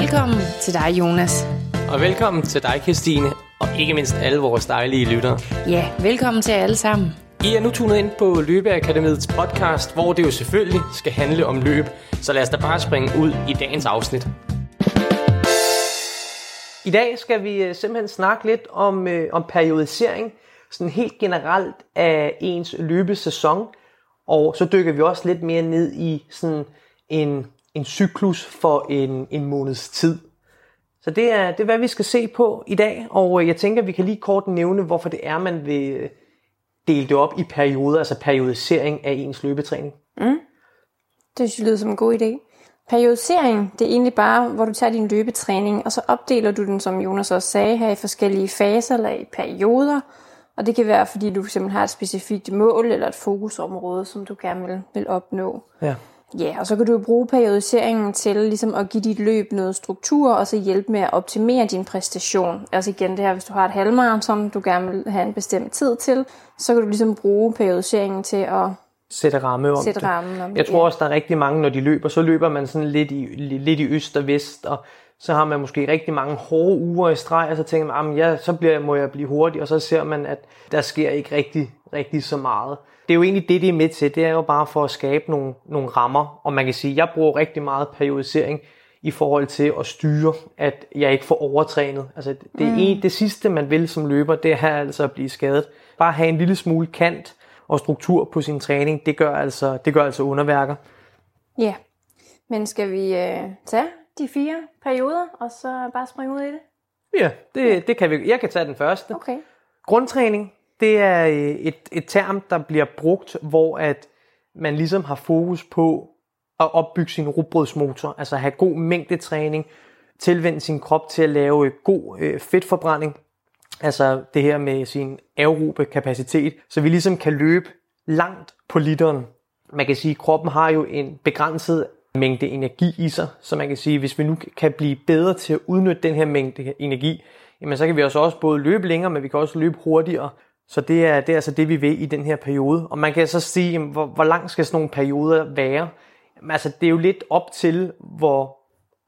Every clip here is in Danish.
Velkommen til dig, Jonas. Og velkommen til dig, Christine, og ikke mindst alle vores dejlige lyttere. Ja, velkommen til alle sammen. I er nu tunet ind på Løbeakademiets podcast, hvor det jo selvfølgelig skal handle om løb. Så lad os da bare springe ud i dagens afsnit. I dag skal vi øh, simpelthen snakke lidt om, øh, om periodisering, sådan helt generelt af ens løbesæson. Og så dykker vi også lidt mere ned i sådan en, en cyklus for en, en måneds tid. Så det er, det er, hvad vi skal se på i dag, og øh, jeg tænker, at vi kan lige kort nævne, hvorfor det er, man vil øh, dele det op i perioder, altså periodisering af ens løbetræning. Mm. Det synes jeg lyder som en god idé. Periodisering, det er egentlig bare, hvor du tager din løbetræning, og så opdeler du den, som Jonas også sagde, her i forskellige faser eller i perioder. Og det kan være, fordi du fx har et specifikt mål eller et fokusområde, som du gerne vil, vil opnå. Ja. Ja, og så kan du bruge periodiseringen til ligesom at give dit løb noget struktur, og så hjælpe med at optimere din præstation. Altså igen det her, hvis du har et halvmarathon, du gerne vil have en bestemt tid til, så kan du ligesom bruge periodiseringen til at sætte ramme om sætte det. rammen om Jeg tror også, der er rigtig mange, når de løber, så løber man sådan lidt i, lidt i øst og vest, og så har man måske rigtig mange hårde uger i streg, og så tænker man, "Jamen, ja, så bliver, må jeg blive hurtig, og så ser man, at der sker ikke rigtig, rigtig så meget. Det er jo egentlig det, det er med til. Det er jo bare for at skabe nogle, nogle rammer, og man kan sige, jeg bruger rigtig meget periodisering i forhold til at styre, at jeg ikke får overtrænet. Altså det, mm. en, det sidste, man vil som løber, det er altså at blive skadet. Bare have en lille smule kant og struktur på sin træning, det gør altså, det gør altså underværker. Ja, men skal vi øh, tage de fire perioder, og så bare springe ud i det? Ja, det, det kan vi. Jeg kan tage den første. Okay. Grundtræning, det er øh, et, et term, der bliver brugt, hvor at man ligesom har fokus på at opbygge sin rugbrødsmotor, altså have god mængdetræning, tilvende sin krop til at lave øh, god øh, fedtforbrænding, altså det her med sin aerobe kapacitet, så vi ligesom kan løbe langt på literen. Man kan sige, at kroppen har jo en begrænset mængde energi i sig, så man kan sige, at hvis vi nu kan blive bedre til at udnytte den her mængde energi, jamen så kan vi også, også både løbe længere, men vi kan også løbe hurtigere. Så det er, det er altså det, vi vil i den her periode. Og man kan så sige, hvor, hvor lang skal sådan nogle perioder være? Jamen, altså, det er jo lidt op til, hvor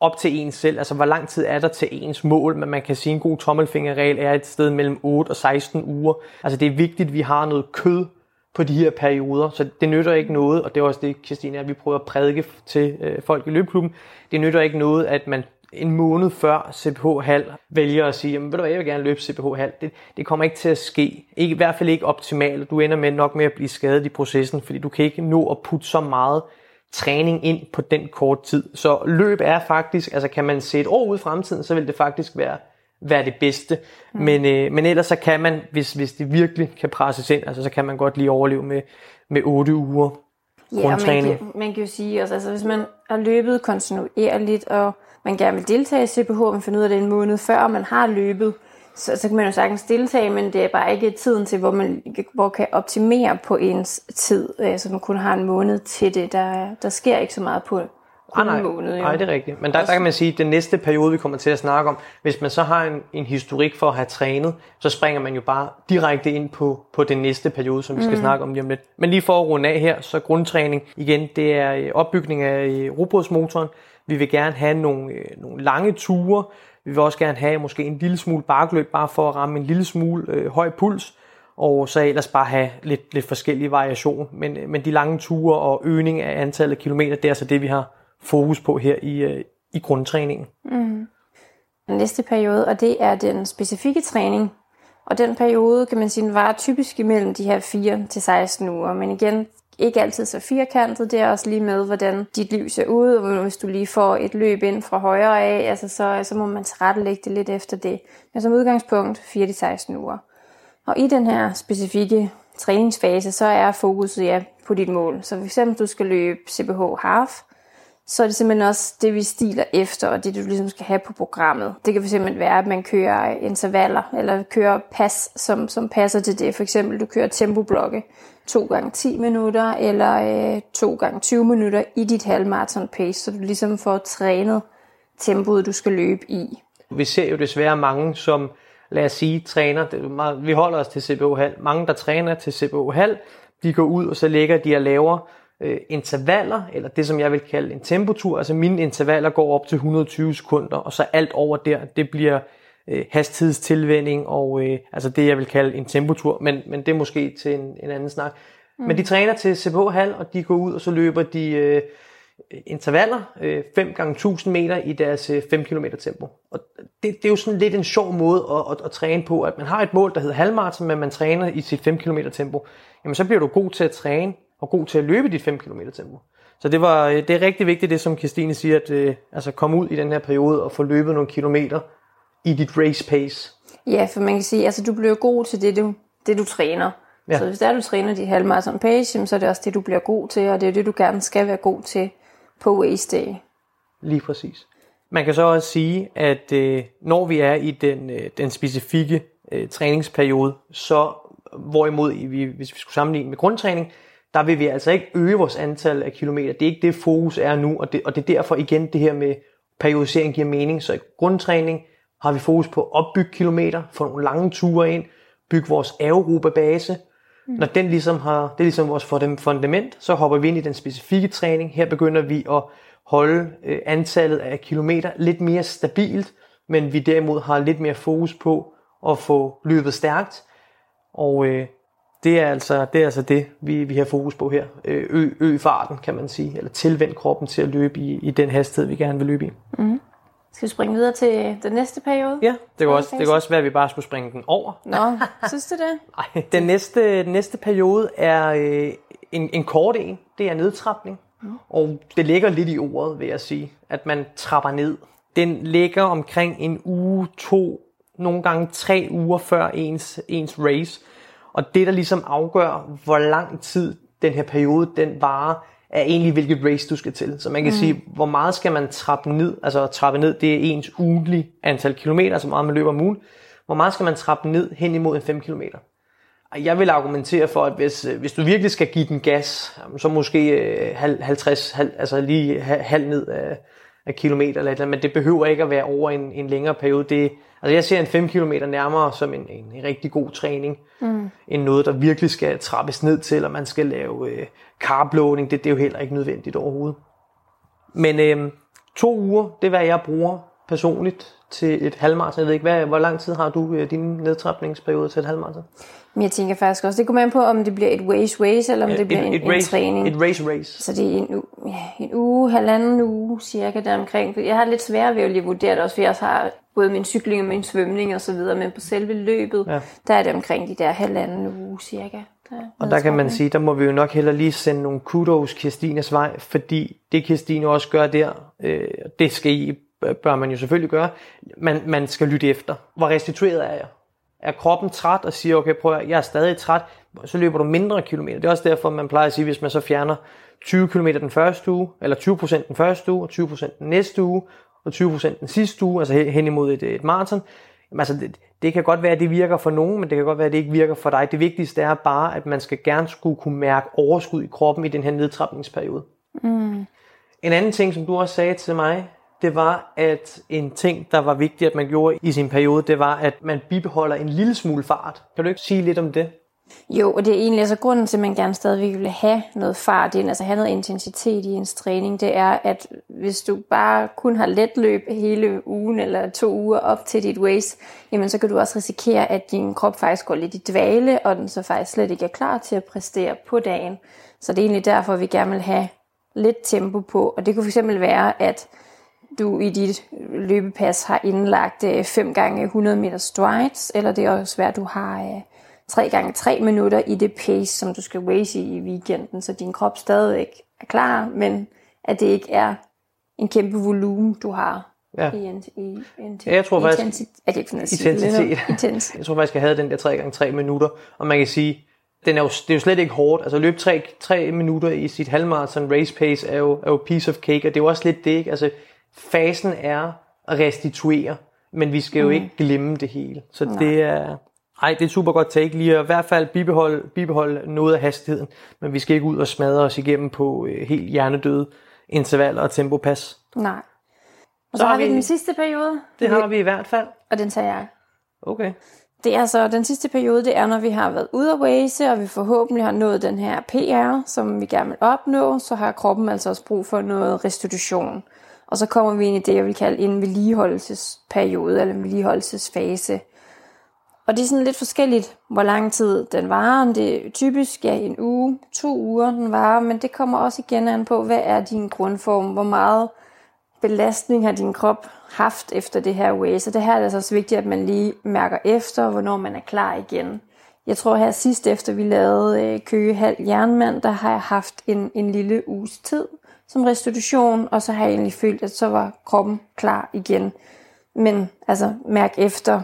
op til en selv, altså hvor lang tid er der til ens mål, men man kan sige, at en god tommelfingerregel er et sted mellem 8 og 16 uger. Altså det er vigtigt, at vi har noget kød på de her perioder, så det nytter ikke noget, og det er også det, Christine, at vi prøver at prædike til øh, folk i løbeklubben, det nytter ikke noget, at man en måned før CPH halv vælger at sige, jamen ved du hvad, jeg vil gerne løbe CPH halv. Det, det kommer ikke til at ske. Ikke, I hvert fald ikke optimalt. Du ender med nok med at blive skadet i processen, fordi du kan ikke nå at putte så meget træning ind på den kort tid. Så løb er faktisk, altså kan man se et år ud i fremtiden, så vil det faktisk være, være det bedste. Mm. Men, øh, men ellers så kan man, hvis, hvis det virkelig kan presses ind, altså så kan man godt lige overleve med, med 8 uger Ja, man grundtræning. kan, man kan jo sige også, altså hvis man har løbet kontinuerligt, og man gerne vil deltage i CPH, man finder ud af det en måned før, man har løbet, så, så kan man jo sagtens deltage, men det er bare ikke tiden til, hvor man hvor kan optimere på ens tid, øh, så man kun har en måned til det. Der, der sker ikke så meget på, på Ah, nej, en måned. Jo. nej, det er rigtigt. Men der, der kan man sige, at den næste periode, vi kommer til at snakke om, hvis man så har en, en historik for at have trænet, så springer man jo bare direkte ind på, på den næste periode, som vi skal mm. snakke om lige om lidt. Men lige for at runde af her, så grundtræning igen, det er øh, opbygning af øh, robotsmotoren. Vi vil gerne have nogle, øh, nogle lange ture. Vi vil også gerne have måske en lille smule barkløb, bare for at ramme en lille smule øh, høj puls og så ellers bare have lidt, lidt forskellige variation. Men, øh, men de lange ture og øgning af antallet af kilometer, det er altså det, vi har fokus på her i, øh, i grundtræningen. Mm. Den næste periode, og det er den specifikke træning. Og den periode, kan man sige, den varer typisk imellem de her 4 til 16 uger. Men igen, ikke altid så firkantet. Det er også lige med, hvordan dit liv ser ud. Og hvis du lige får et løb ind fra højre af, altså så, så må man tilrettelægge det lidt efter det. Men som udgangspunkt 4-16 uger. Og i den her specifikke træningsfase, så er fokuset ja, på dit mål. Så hvis du skal løbe CPH Half, så er det simpelthen også det, vi stiler efter, og det, du ligesom skal have på programmet. Det kan fx være, at man kører intervaller, eller kører pas, som, som passer til det. For eksempel, du kører tempoblokke 2 gange 10 minutter, eller øh, 2 gange 20 minutter i dit halvmarathon pace, så du ligesom får trænet tempoet, du skal løbe i. Vi ser jo desværre mange, som lad os sige, træner, meget, vi holder os til CBO halv, mange der træner til CBO halv, de går ud, og så ligger de og laver øh, intervaller, eller det som jeg vil kalde en tempotur. Altså mine intervaller går op til 120 sekunder, og så alt over der, det bliver øh, hastighedstilvænding, og øh, altså det jeg vil kalde en tempotur, men, men det er måske til en, en anden snak. Mm. Men de træner til CPH Hal, og de går ud, og så løber de øh, intervaller, øh, 5 gange 1000 meter i deres øh, 5 km tempo. Og det, det er jo sådan lidt en sjov måde at, at, at træne på, at man har et mål, der hedder halvmarathon, men man træner i sit 5 km tempo. Jamen så bliver du god til at træne, og god til at løbe dit 5 km tempo. Så det, var, øh, det er rigtig vigtigt, det som Christine siger, at øh, altså komme ud i den her periode og få løbet nogle kilometer i dit race pace. Ja, for man kan sige, altså du bliver god til det, du, det, du træner. Ja. Så hvis der du træner de halvmarathon pace, så er det også det, du bliver god til, og det er det, du gerne skal være god til på race day. Lige præcis. Man kan så også sige, at øh, når vi er i den, øh, den specifikke øh, træningsperiode, så hvorimod vi, hvis vi skulle sammenligne med grundtræning, der vil vi altså ikke øge vores antal af kilometer. Det er ikke det, fokus er nu, og det, og det er derfor igen det her med periodisering giver mening. Så i grundtræning har vi fokus på at opbygge kilometer, få nogle lange ture ind, bygge vores aerobe base. Mm. Når den ligesom har, det er ligesom vores fundament, så hopper vi ind i den specifikke træning. Her begynder vi at holde øh, antallet af kilometer lidt mere stabilt, men vi derimod har lidt mere fokus på at få løbet stærkt. Og øh, det er altså det, er altså det vi, vi har fokus på her. Øh, ø, ø farten, kan man sige, eller tilvend kroppen til at løbe i, i den hastighed, vi gerne vil løbe i. Mm. Skal vi springe videre til den næste periode? Ja, det kan, også, det kan også være, at vi bare skulle springe den over. Nå, synes du det? Nej, den næste, den næste periode er øh, en, en kort en. Det er nedtrapning. Mm. Og det ligger lidt i ordet, vil jeg sige, at man trapper ned. Den ligger omkring en uge, to, nogle gange tre uger før ens, ens race. Og det, der ligesom afgør, hvor lang tid den her periode den varer, er egentlig, hvilket race du skal til. Så man kan mm. sige, hvor meget skal man trappe ned? Altså trappe ned, det er ens ugentlige antal kilometer, så meget man løber om ugen. Hvor meget skal man trappe ned hen imod en 5 km? Jeg vil argumentere for, at hvis, hvis du virkelig skal give den gas, så måske 50, øh, altså lige halv ned af, af kilometer eller et eller andet, men det behøver ikke at være over en, en længere periode. Det, altså jeg ser en 5 km nærmere som en, en, en rigtig god træning, mm. end noget, der virkelig skal trappes ned til, og man skal lave øh, carbloading. Det, det er jo heller ikke nødvendigt overhovedet. Men øh, to uger, det er hvad jeg bruger personligt til et halvmarathon. Jeg ved ikke, hvad, hvor lang tid har du øh, din nedtrapningsperiode til et halvmarathon? Jeg tænker faktisk også, det kommer an på, om det bliver et race race, eller om det bliver et, en, et race, en træning. Et race race. Så det er en, ja, en uge, halvanden uge cirka der omkring. Jeg har lidt svært ved at lige vurdere det også, for jeg også har både min cykling og min svømning og så videre, men på selve løbet, ja. der er det omkring de der halvanden uge cirka. Der og der kan man sige, der må vi jo nok heller lige sende nogle kudos Kirstines vej, fordi det Kirstine også gør der, øh, det skal I, bør man jo selvfølgelig gøre, man, man skal lytte efter. Hvor restitueret er jeg? er kroppen træt og siger, okay, prøv at, jeg er stadig træt, så løber du mindre kilometer. Det er også derfor, man plejer at sige, hvis man så fjerner 20 km den første uge, eller 20% den første uge, og 20% den næste uge, og 20% den sidste uge, altså hen imod et, et maraton, jamen altså det, det kan godt være, at det virker for nogen, men det kan godt være, at det ikke virker for dig. Det vigtigste er bare, at man skal gerne skulle kunne mærke overskud i kroppen i den her nedtrapningsperiode. Mm. En anden ting, som du også sagde til mig, det var, at en ting, der var vigtigt, at man gjorde i sin periode, det var, at man bibeholder en lille smule fart. Kan du ikke sige lidt om det? Jo, og det er egentlig altså grunden til, at man gerne stadigvæk vil have noget fart ind, altså have noget intensitet i ens træning, det er, at hvis du bare kun har let løb hele ugen eller to uger op til dit race, jamen så kan du også risikere, at din krop faktisk går lidt i dvale, og den så faktisk slet ikke er klar til at præstere på dagen. Så det er egentlig derfor, vi gerne vil have lidt tempo på, og det kunne fx være, at du i dit løbepas har indlagt øh, 5 gange 100 meter strides, eller det er også svært, at du har øh, 3 øh, gange 3 minutter i det pace, som du skal race i i weekenden, så din krop stadig er klar, men at det ikke er en kæmpe volumen, du har ja. i, en, i, en, ja, jeg tror faktisk, intensitet. Er det ikke intensitet. intensitet. jeg tror faktisk, jeg havde den der 3 gange 3 minutter, og man kan sige, den er jo, det er jo slet ikke hårdt. Altså løbe 3, 3 minutter i sit halvmarathon race pace er jo, er jo piece of cake, og det er jo også lidt det, ikke? Altså, fasen er at restituere, men vi skal jo mm. ikke glemme det hele. Så Nej. det er, ej, det er super godt take lige at i hvert fald bibeholde, bibeholde noget af hastigheden, men vi skal ikke ud og smadre os igennem på øh, helt hjernedøde intervaller og tempopas. Nej. Og så, så har vi den sidste periode. Det har vi i hvert fald. Og den tager jeg. Okay. Det er så den sidste periode, det er, når vi har været ude at race, og vi forhåbentlig har nået den her PR, som vi gerne vil opnå, så har kroppen altså også brug for noget restitution. Og så kommer vi ind i det, jeg vil kalde en vedligeholdelsesperiode, eller en vedligeholdelsesfase. Og det er sådan lidt forskelligt, hvor lang tid den varer. Det er typisk ja, en uge, to uger den varer, men det kommer også igen an på, hvad er din grundform, hvor meget belastning har din krop haft efter det her way. Så det her er det altså også vigtigt, at man lige mærker efter, hvornår man er klar igen. Jeg tror her sidst efter vi lavede øh, Køge Halv Jernmand, der har jeg haft en, en lille uges tid som restitution, og så har jeg egentlig følt, at så var kroppen klar igen. Men altså mærk efter,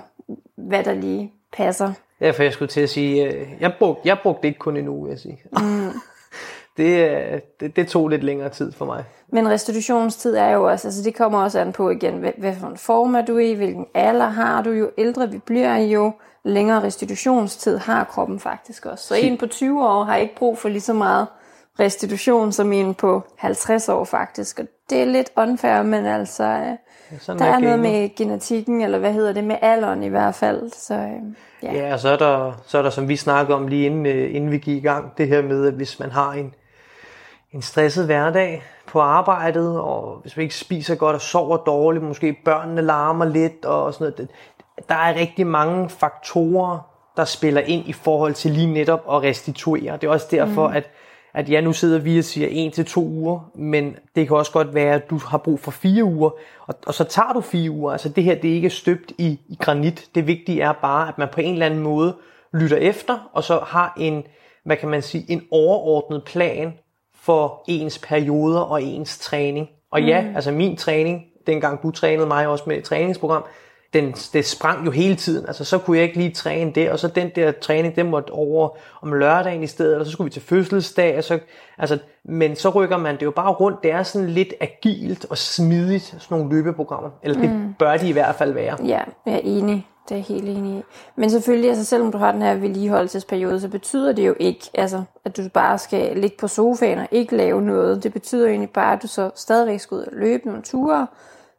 hvad der lige passer. Ja, for jeg skulle til at sige, øh, jeg brugte, jeg brugte ikke kun en uge, vil jeg sige. Mm. det, øh, det, det tog lidt længere tid for mig. Men restitutionstid er jo også, altså det kommer også an på igen, hvad, hvad for en form er du i, hvilken alder har du, jo ældre vi bliver, jo længere restitutionstid har kroppen faktisk også. Så en på 20 år har ikke brug for lige så meget restitution som en på 50 år faktisk. Og det er lidt unfair, men altså, ja, der er, er noget med genetikken, eller hvad hedder det, med alderen i hvert fald. Så, øh, ja. ja, og så er, der, så er der, som vi snakkede om lige inden, øh, inden vi gik i gang, det her med, at hvis man har en, en stresset hverdag på arbejdet, og hvis man ikke spiser godt og sover dårligt, måske børnene larmer lidt og sådan noget, der er rigtig mange faktorer, der spiller ind i forhold til lige netop at restituere. Det er også derfor, mm. at at ja, nu sidder vi og siger en til to uger, men det kan også godt være, at du har brug for fire uger, og, og så tager du fire uger. Altså det her, det er ikke støbt i, i granit. Det vigtige er bare, at man på en eller anden måde lytter efter, og så har en, hvad kan man sige, en overordnet plan for ens perioder og ens træning. Og ja, mm. altså min træning, dengang du trænede mig også med et træningsprogram, den, det sprang jo hele tiden. Altså, så kunne jeg ikke lige træne det, og så den der træning, den måtte over om lørdagen i stedet, og så skulle vi til fødselsdag, og så, altså, men så rykker man det jo bare rundt. Det er sådan lidt agilt og smidigt, sådan nogle løbeprogrammer. Eller det mm. bør de i hvert fald være. Ja, jeg er enig. Det er jeg helt enig i. Men selvfølgelig, altså selvom du har den her vedligeholdelsesperiode, så betyder det jo ikke, altså, at du bare skal ligge på sofaen og ikke lave noget. Det betyder egentlig bare, at du så stadigvæk skal ud og løbe nogle ture,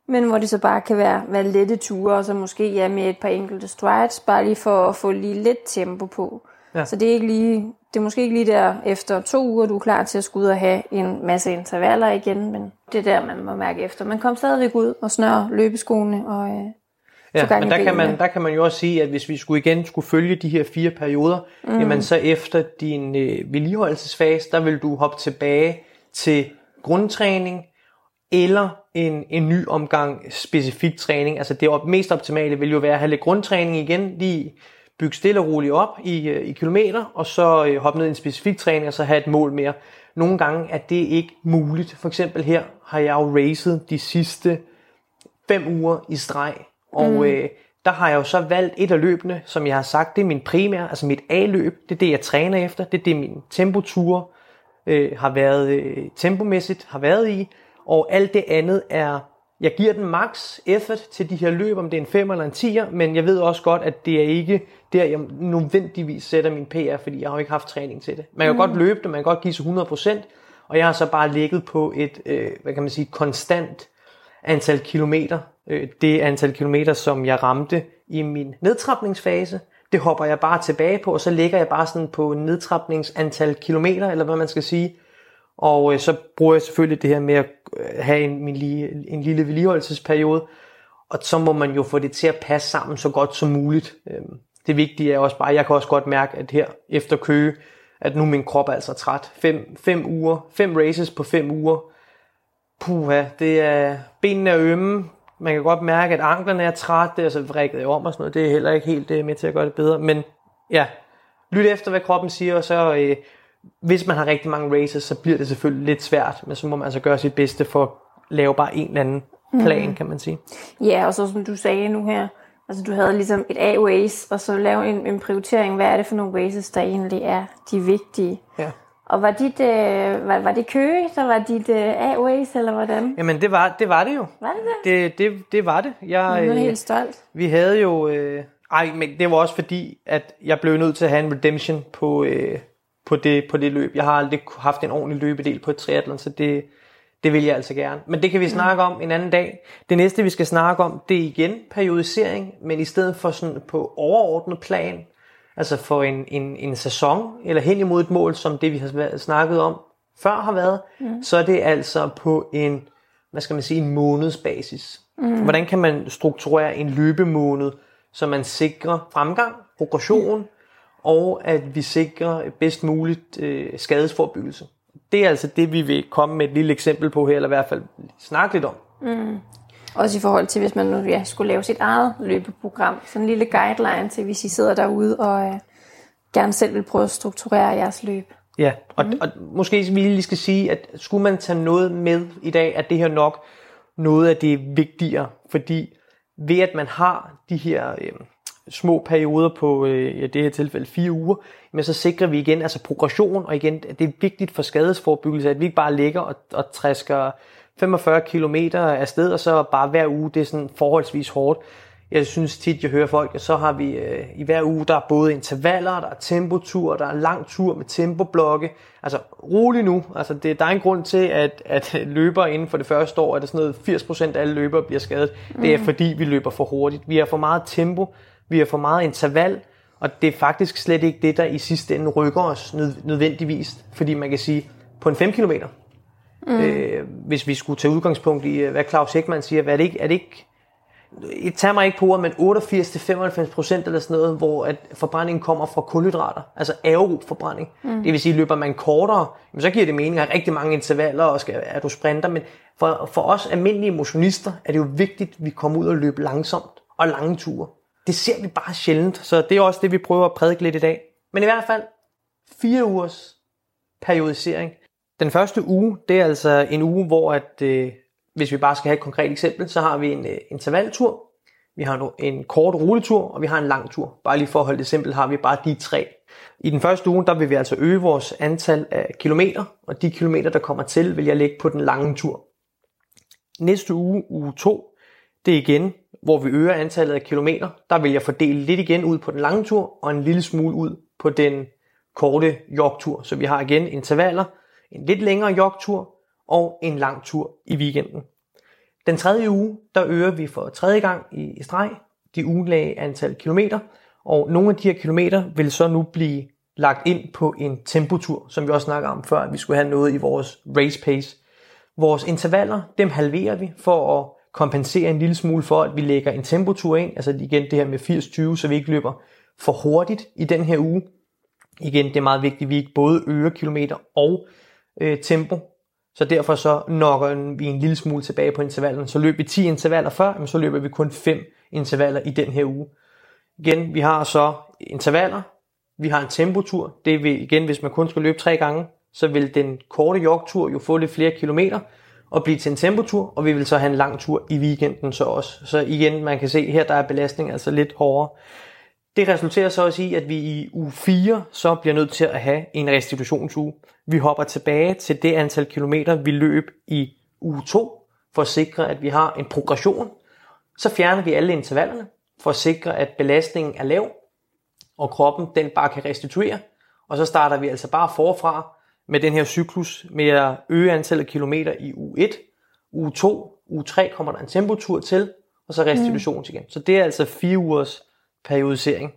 men hvor det så bare kan være, være lette ture, og så måske ja, med et par enkelte strides, bare lige for at få lige lidt tempo på. Ja. Så det er, ikke lige, det er måske ikke lige der efter to uger, du er klar til at skulle ud og have en masse intervaller igen, men det er der, man må mærke efter. Man kommer stadigvæk ud og snører løbeskoene og øh, Ja, men der kan, man, der kan man jo også sige, at hvis vi skulle igen skulle følge de her fire perioder, mm. jamen så efter din øh, vedligeholdelsesfase, der vil du hoppe tilbage til grundtræning, eller en, en ny omgang specifik træning. Altså det mest optimale vil jo være at have lidt grundtræning igen, lige bygge stille og roligt op i, øh, i kilometer, og så øh, hoppe ned i en specifik træning, og så have et mål mere. Nogle gange er det ikke muligt. For eksempel her har jeg jo racet de sidste fem uger i streg, og mm. øh, der har jeg jo så valgt et af løbene, som jeg har sagt, det er min primære, altså mit A-løb, det er det, jeg træner efter, det er det, min tempotur øh, har været øh, tempomæssigt har været i, og alt det andet er, jeg giver den max effort til de her løb, om det er en 5 eller en 10'er, men jeg ved også godt, at det er ikke der, jeg nødvendigvis sætter min PR, fordi jeg har jo ikke haft træning til det. Man kan mm. godt løbe det, man kan godt give sig 100%, og jeg har så bare ligget på et, øh, hvad kan man sige, konstant antal kilometer. Øh, det antal kilometer, som jeg ramte i min nedtrapningsfase, det hopper jeg bare tilbage på, og så ligger jeg bare sådan på nedtrapningsantal kilometer, eller hvad man skal sige, og øh, så bruger jeg selvfølgelig det her med at øh, have en, min lige, en lille vedligeholdelsesperiode, og så må man jo få det til at passe sammen så godt som muligt. Øhm, det vigtige er også bare, jeg kan også godt mærke, at her efter Køge, at nu min krop er altså træt. Fem, fem uger, fem races på fem uger. Puha, det er, benene er ømme, man kan godt mærke, at anklerne er trætte, og så altså vrikket om og sådan noget. Det er heller ikke helt det med til at gøre det bedre. Men ja, lyt efter, hvad kroppen siger, og så øh, hvis man har rigtig mange races, så bliver det selvfølgelig lidt svært, men så må man altså gøre sit bedste for at lave bare en eller anden plan, mm. kan man sige. Ja, og så som du sagde nu her, altså du havde ligesom et A-race, og så lave en, en prioritering, hvad er det for nogle races, der egentlig er de vigtige. Ja. Og var dit, øh, var, var det Køge, der var dit øh, A-race, eller hvordan? Jamen det var det, var det jo. Var det det? Det, det, det var det. Jeg, jeg er øh, helt stolt. Vi havde jo... Øh, ej, men det var også fordi, at jeg blev nødt til at have en redemption på, øh, på det, på det løb. Jeg har aldrig haft en ordentlig løbedel på et triathlon, så det, Det vil jeg altså gerne. Men det kan vi snakke om en anden dag. Det næste, vi skal snakke om, det er igen periodisering, men i stedet for sådan på overordnet plan, altså for en, en, en sæson, eller hen imod et mål, som det vi har snakket om før har været, mm. så er det altså på en, hvad skal man sige, en månedsbasis. Mm. Hvordan kan man strukturere en løbemåned, så man sikrer fremgang, progression, mm. Og at vi sikrer bedst muligt øh, skadesforbyggelse. Det er altså det, vi vil komme med et lille eksempel på her, eller i hvert fald snakke lidt om. Mm. Også i forhold til, hvis man nu ja, skulle lave sit eget løbeprogram. Sådan en lille guideline til, hvis I sidder derude og øh, gerne selv vil prøve at strukturere jeres løb. Ja, og, mm. og måske vi lige skal sige, at skulle man tage noget med i dag, at det her nok noget af det vigtigere, fordi ved at man har de her øh, små perioder på, øh, i det her tilfælde fire uger, men så sikrer vi igen altså progression, og igen, det er vigtigt for skadesforbyggelse, at vi ikke bare ligger og, og træsker 45 km afsted, og så bare hver uge, det er sådan forholdsvis hårdt. Jeg synes tit, jeg hører folk, at så har vi øh, i hver uge, der er både intervaller, der er tempotur, der er lang tur med tempoblokke. Altså rolig nu, altså det, der er en grund til, at, at løber inden for det første år, at det sådan noget 80% af alle løbere bliver skadet. Mm. Det er fordi, vi løber for hurtigt. Vi har for meget tempo, vi har for meget interval, og det er faktisk slet ikke det, der i sidste ende rykker os nødvendigvis. Fordi man kan sige, på en 5 km, mm. øh, hvis vi skulle tage udgangspunkt i, hvad Claus Hækman siger, er det ikke, er det ikke jeg tager mig ikke på ordet, men 88-95 procent eller sådan noget, hvor at forbrændingen kommer fra kulhydrater, altså aerob forbrænding. Mm. Det vil sige, løber man kortere, så giver det mening at have rigtig mange intervaller, og skal, at du sprinter, men for, for os almindelige motionister er det jo vigtigt, at vi kommer ud og løber langsomt og lange ture. Det ser vi bare sjældent, så det er også det, vi prøver at prædike lidt i dag. Men i hvert fald, fire ugers periodisering. Den første uge, det er altså en uge, hvor at, øh, hvis vi bare skal have et konkret eksempel, så har vi en øh, intervaltur, vi har en kort ruletur, og vi har en lang tur. Bare lige for at holde det simpelt, har vi bare de tre. I den første uge, der vil vi altså øge vores antal af kilometer, og de kilometer, der kommer til, vil jeg lægge på den lange tur. Næste uge, uge 2, det er igen, hvor vi øger antallet af kilometer. Der vil jeg fordele lidt igen ud på den lange tur, og en lille smule ud på den korte jogtur. Så vi har igen intervaller, en lidt længere jogtur, og en lang tur i weekenden. Den tredje uge, der øger vi for tredje gang i streg de ugelage antal kilometer, og nogle af de her kilometer vil så nu blive lagt ind på en tempotur, som vi også snakker om før, at vi skulle have noget i vores race pace. Vores intervaller, dem halverer vi for at kompensere en lille smule for, at vi lægger en tempotur ind, altså igen det her med 80-20, så vi ikke løber for hurtigt i den her uge. Igen, det er meget vigtigt, at vi ikke både øger kilometer og øh, tempo, så derfor så nokker vi en lille smule tilbage på intervallerne. Så løb vi 10 intervaller før, men så løber vi kun 5 intervaller i den her uge. Igen, vi har så intervaller, vi har en tempotur. Det vil igen, hvis man kun skal løbe tre gange, så vil den korte jogtur jo få lidt flere kilometer og blive til en tempotur, og vi vil så have en lang tur i weekenden så også. Så igen, man kan se, her der er belastning altså lidt hårdere. Det resulterer så også i, at vi i uge 4 så bliver nødt til at have en restitutionsuge. Vi hopper tilbage til det antal kilometer, vi løb i uge 2, for at sikre, at vi har en progression. Så fjerner vi alle intervallerne, for at sikre, at belastningen er lav, og kroppen den bare kan restituere. Og så starter vi altså bare forfra med den her cyklus med at øge antallet af kilometer i u 1, u 2, u 3 kommer der en tempotur til, og så restitution mm. igen. Så det er altså fire ugers periodisering.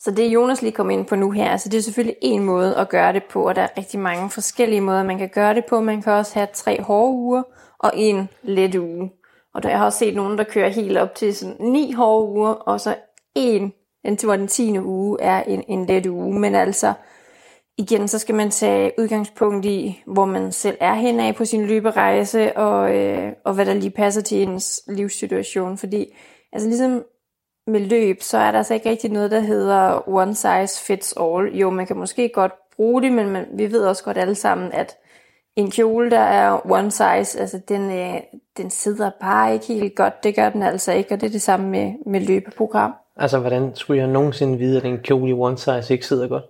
Så det Jonas lige kom ind på nu her, altså det er selvfølgelig en måde at gøre det på, og der er rigtig mange forskellige måder, man kan gøre det på. Man kan også have tre hårde uger og en let uge. Og der, jeg har også set nogen, der kører helt op til sådan ni hårde uger, og så en, indtil hvor den tiende uge er en, en let uge. Men altså, igen, så skal man tage udgangspunkt i, hvor man selv er henad på sin løberejse, og, øh, og hvad der lige passer til ens livssituation. Fordi, altså ligesom med løb, så er der altså ikke rigtig noget, der hedder one size fits all. Jo, man kan måske godt bruge det, men man, vi ved også godt alle sammen, at en kjole, der er one size, altså den, øh, den sidder bare ikke helt godt. Det gør den altså ikke, og det er det samme med, med løbeprogram. Altså, hvordan skulle jeg nogensinde vide, at en kjole i one size ikke sidder godt?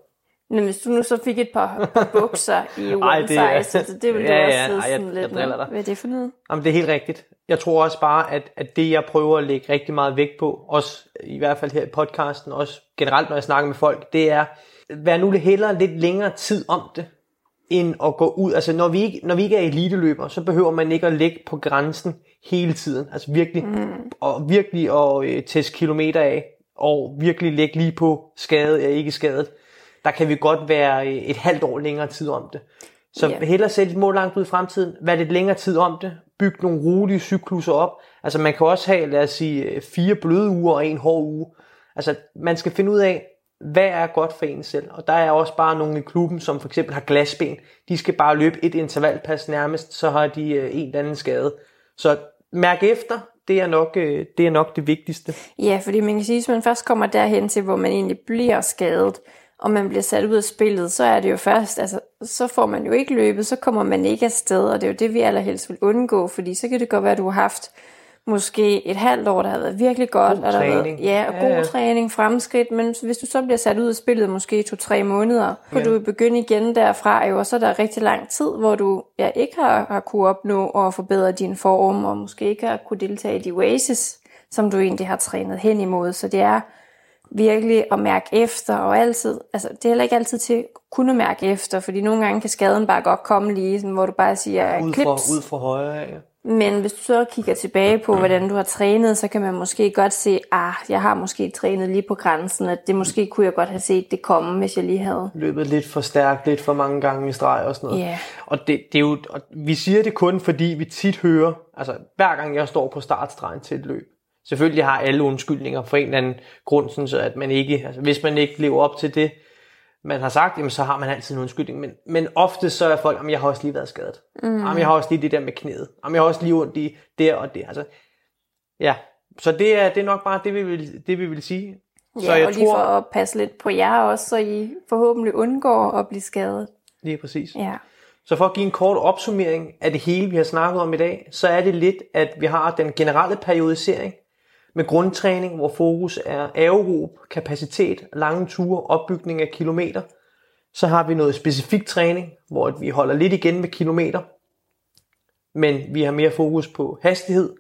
Men hvis du nu så fik et par, par bukser i one Ej, det, size, så det ville ja, du også ja, sidde ej, sådan jeg, lidt jeg med. Hvad er det for noget? Jamen, det er helt rigtigt. Jeg tror også bare, at, at det jeg prøver at lægge rigtig meget vægt på, også i hvert fald her i podcasten, også generelt når jeg snakker med folk, det er, vær nu hellere lidt længere tid om det. end at gå ud. Altså når vi ikke, når vi ikke er eliteløber, så behøver man ikke at ligge på grænsen hele tiden. Altså virkelig, mm. og virkelig at øh, teste kilometer af, og virkelig lægge lige på skade eller ikke skadet. Der kan vi godt være øh, et halvt år længere tid om det. Så yeah. hellere sætte et mål langt ud i fremtiden, vær lidt længere tid om det, byg nogle rolige cykluser op. Altså man kan også have, lad os sige, øh, fire bløde uger og en hård uge. Altså man skal finde ud af, hvad er godt for en selv? Og der er også bare nogle i klubben, som for eksempel har glasben. De skal bare løbe et intervalpas nærmest, så har de øh, en eller anden skade. Så mærk efter, det er, nok, det er nok det vigtigste. Ja, fordi man kan sige, at hvis man først kommer derhen til, hvor man egentlig bliver skadet, og man bliver sat ud af spillet, så er det jo først, altså, så får man jo ikke løbet, så kommer man ikke afsted, og det er jo det, vi allerhelst vil undgå, fordi så kan det godt være, at du har haft måske et halvt år, der har været virkelig godt, God og der har været, ja, og Ja, god ja. træning, fremskridt, men hvis du så bliver sat ud af spillet måske to-tre måneder, så Ja. du begynde igen derfra, jo, og så er der rigtig lang tid, hvor du ja, ikke har, har kunne opnå og forbedre din form, og måske ikke har kunne deltage i de races, som du egentlig har trænet hen imod, så det er virkelig at mærke efter, og altid, altså det er heller ikke altid til at kunne mærke efter, fordi nogle gange kan skaden bare godt komme lige, sådan, hvor du bare siger Ud klips, fra, ud fra højre, ja. men hvis du så kigger tilbage på, hvordan du har trænet, så kan man måske godt se, ah, jeg har måske trænet lige på grænsen, at det måske kunne jeg godt have set det komme, hvis jeg lige havde. løbet lidt for stærkt, lidt for mange gange i streg og sådan noget. Ja. Og, det, det er jo, og vi siger det kun, fordi vi tit hører, altså hver gang jeg står på startstregen til et løb, selvfølgelig har alle undskyldninger for en eller anden grund, sådan så at man ikke, altså hvis man ikke lever op til det, man har sagt, jamen, så har man altid en undskyldning. Men, men ofte så er folk, jamen, jeg har også lige været skadet. Mm. Jamen, jeg har også lige det der med knæet. Jamen, jeg har også lige ondt i der og det. Altså, ja, så det er, det er nok bare det, vi vil, det, vi vil sige. Så Ja, jeg og lige tror, for at passe lidt på jer også, så I forhåbentlig undgår at blive skadet. lige præcis. Ja. Så for at give en kort opsummering af det hele, vi har snakket om i dag, så er det lidt, at vi har den generelle periodisering med grundtræning, hvor fokus er aerob, kapacitet, lange ture, opbygning af kilometer. Så har vi noget specifik træning, hvor vi holder lidt igen med kilometer, men vi har mere fokus på hastighed,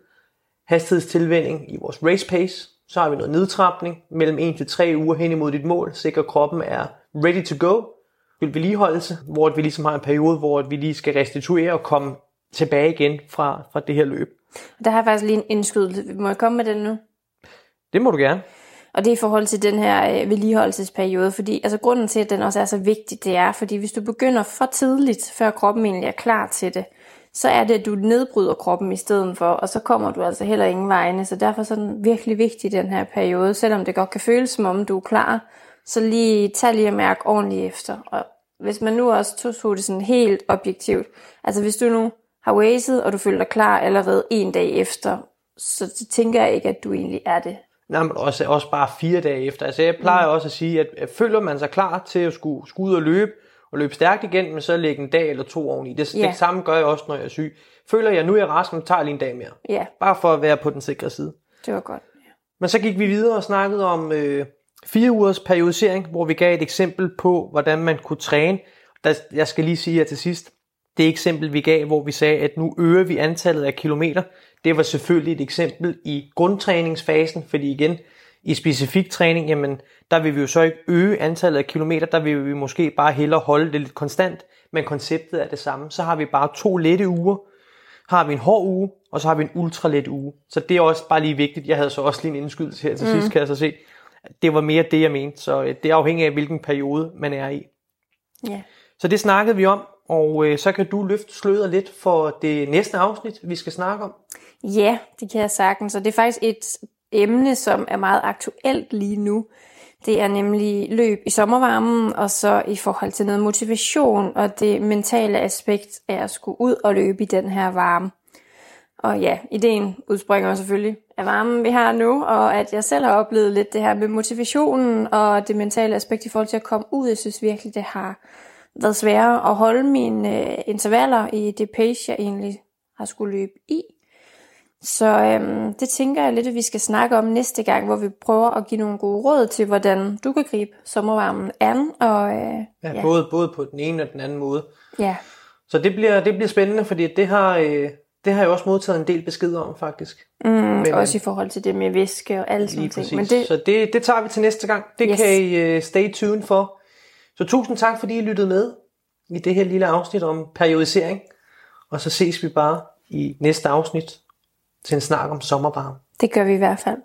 hastighedstilvænding i vores race pace. Så har vi noget nedtrapning mellem 1 til 3 uger hen imod dit mål, sikre kroppen er ready to go. Vil vedligeholdelse, hvor vi ligesom har en periode, hvor vi lige skal restituere og komme tilbage igen fra, fra det her løb. Der har jeg faktisk lige en indskydelse. Må jeg komme med den nu? Det må du gerne. Og det er i forhold til den her øh, vedligeholdelsesperiode, fordi altså grunden til, at den også er så vigtig, det er, fordi hvis du begynder for tidligt, før kroppen egentlig er klar til det, så er det, at du nedbryder kroppen i stedet for, og så kommer du altså heller ingen vegne. Så derfor er den virkelig vigtig, den her periode. Selvom det godt kan føles, som om du er klar, så lige tag lige og mærk ordentligt efter. Og hvis man nu også tog det sådan helt objektivt, altså hvis du nu har racet, og du føler dig klar allerede en dag efter, så, så tænker jeg ikke, at du egentlig er det. Nej, men også, også bare fire dage efter. Altså jeg plejer også at sige, at at føler man sig klar til at skulle, skulle ud og løbe, og løbe stærkt igen, men så lægge en dag eller to oveni. Det, Ja. det samme gør jeg også, når jeg er syg. Føler jeg, nu er jeg rask, men tager lige en dag mere. Ja, Bare for at være på den sikre side. det var godt. Men så gik vi videre og snakkede om øh, fire ugers periodisering, hvor vi gav et eksempel på, hvordan man kunne træne. Der, jeg skal lige sige her til sidst, det eksempel vi gav, hvor vi sagde, at nu øger vi antallet af kilometer, det var selvfølgelig et eksempel i grundtræningsfasen, fordi igen, i specifik træning, jamen, der vil vi jo så ikke øge antallet af kilometer, der vil vi måske bare hellere holde det lidt konstant, men konceptet er det samme. Så har vi bare to lette uger, har vi en hård uge, og så har vi en ultralet uge. Så det er også bare lige vigtigt. Jeg havde så også lige en indskydelse her til sidst, kan jeg så se. Det var mere det, jeg mente. Så øh, det er afhængigt af, hvilken periode man er i. Ja. Så det snakkede vi om, og øh, så kan du løfte sløret lidt for det næste afsnit, vi skal snakke om. Ja, det kan jeg sagtens. Og det er faktisk et emne, som er meget aktuelt lige nu. Det er nemlig løb i sommervarmen, og så i forhold til noget motivation og det mentale aspekt af at skulle ud og løbe i den her varme. Og ja, ideen udspringer selvfølgelig af varmen, vi har nu, og at jeg selv har oplevet lidt det her med motivationen og det mentale aspekt i forhold til at komme ud. Jeg synes virkelig, det har været sværere at holde mine øh, intervaller i det pace, jeg egentlig har skulle løbe i. Så øhm, det tænker jeg lidt, at vi skal snakke om næste gang, hvor vi prøver at give nogle gode råd til, hvordan du kan gribe sommervarmen an. Og, øh, Ja, ja, Både, både på den ene og den anden måde. ja, Så det bliver, det bliver spændende, fordi det har, øh, det har jeg også modtaget en del beskeder om, faktisk. mm, Men, også i forhold til det med væske og alle sådan ting. præcis. Men det, Så det, det tager vi til næste gang. Det Yes. kan I uh, stay tuned for. Så tusind tak, fordi I lyttede med. i det her lille afsnit om periodisering. Og så ses vi bare i næste afsnit til en snak om sommervarme. Det gør vi i hvert fald.